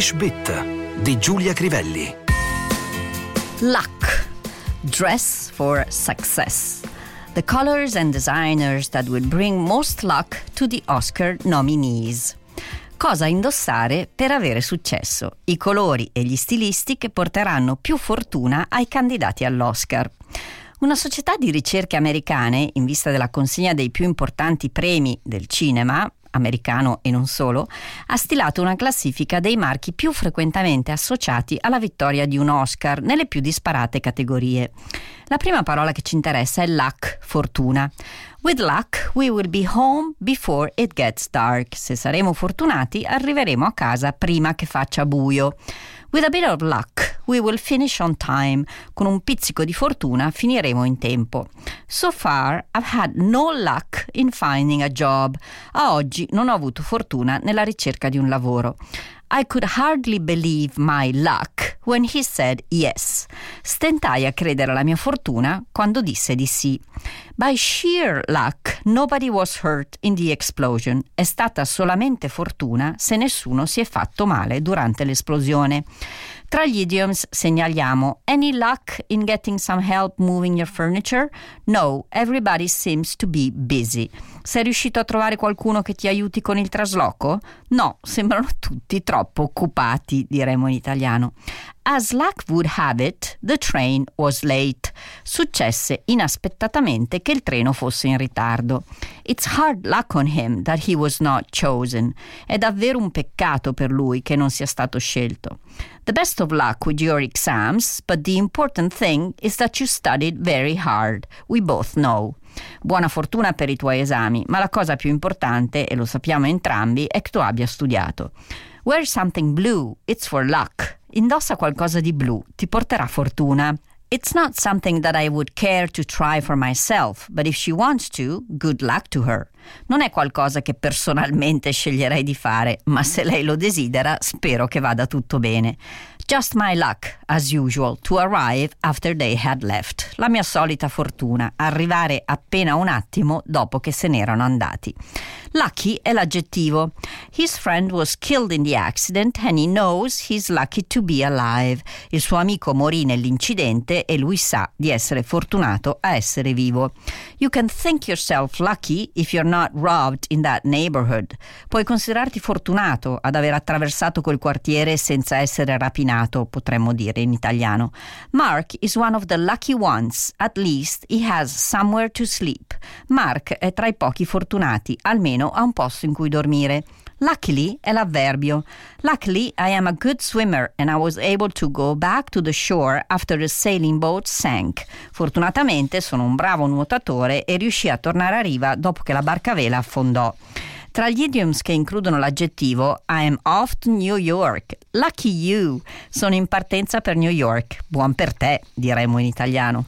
English Bit di Giulia Crivelli. Luck. Dress for success. The colors and designers that will bring most luck to the Oscar nominees. Cosa indossare per avere successo? I colori e gli stilisti che porteranno più fortuna ai candidati all'Oscar. Una società di ricerche americane, in vista della consegna dei più importanti premi del cinema, americano e non solo, ha stilato una classifica dei marchi più frequentemente associati alla vittoria di un Oscar nelle più disparate categorie. La prima parola che ci interessa è luck, fortuna. With luck we will be home before it gets dark. Se saremo fortunati arriveremo a casa prima che faccia buio. With a bit of luck, we will finish on time. Con un pizzico di fortuna finiremo in tempo. So far, I've had no luck in finding a job. A oggi non ho avuto fortuna nella ricerca di un lavoro. I could hardly believe my luck when he said yes. Stentai a credere alla mia fortuna quando disse di sì. By sheer luck, nobody was hurt in the explosion. È stata solamente fortuna se nessuno si è fatto male durante l'esplosione. Tra gli idioms segnaliamo Any luck in getting some help moving your furniture? No, everybody seems to be busy. Sei riuscito a trovare qualcuno che ti aiuti con il trasloco? No, sembrano tutti troppo occupati, diremo in italiano. As luck would have it, the train was late. Successe inaspettatamente che il treno fosse in ritardo. It's hard luck on him that he was not chosen. È davvero un peccato per lui che non sia stato scelto. The best of luck with your exams, but the important thing is that you studied very hard. We both know. Buona fortuna per i tuoi esami, ma la cosa più importante, e lo sappiamo entrambi, è che tu abbia studiato. Wear something blue, it's for luck. Indossa qualcosa di blu, ti porterà fortuna. It's not something that I would care to try for myself, but if she wants to, good luck to her. Non è qualcosa che personalmente sceglierei di fare, ma se lei lo desidera, spero che vada tutto bene. Just my luck, as usual, to arrive after they had left. La mia solita fortuna, arrivare appena un attimo dopo che se n'erano andati. Lucky è l'aggettivo. His friend was killed in the accident and he knows he's lucky to be alive. Il suo amico morì nell'incidente e lui sa di essere fortunato a essere vivo. You can think yourself lucky if you're not robbed in that neighborhood. Puoi considerarti fortunato ad aver attraversato quel quartiere senza essere rapinato, potremmo dire in italiano. Mark is one of the lucky ones. At least he has somewhere to sleep. Mark è tra i pochi fortunati, almeno ha un posto in cui dormire. Luckily è l'avverbio. Luckily I am a good swimmer and I was able to go back to the shore after the sailing boat sank. Fortunatamente sono un bravo nuotatore e riuscì a tornare a riva dopo che la barca vela affondò. Tra gli idioms che includono l'aggettivo I am off to New York, lucky you, sono in partenza per New York, buon per te, diremmo in italiano.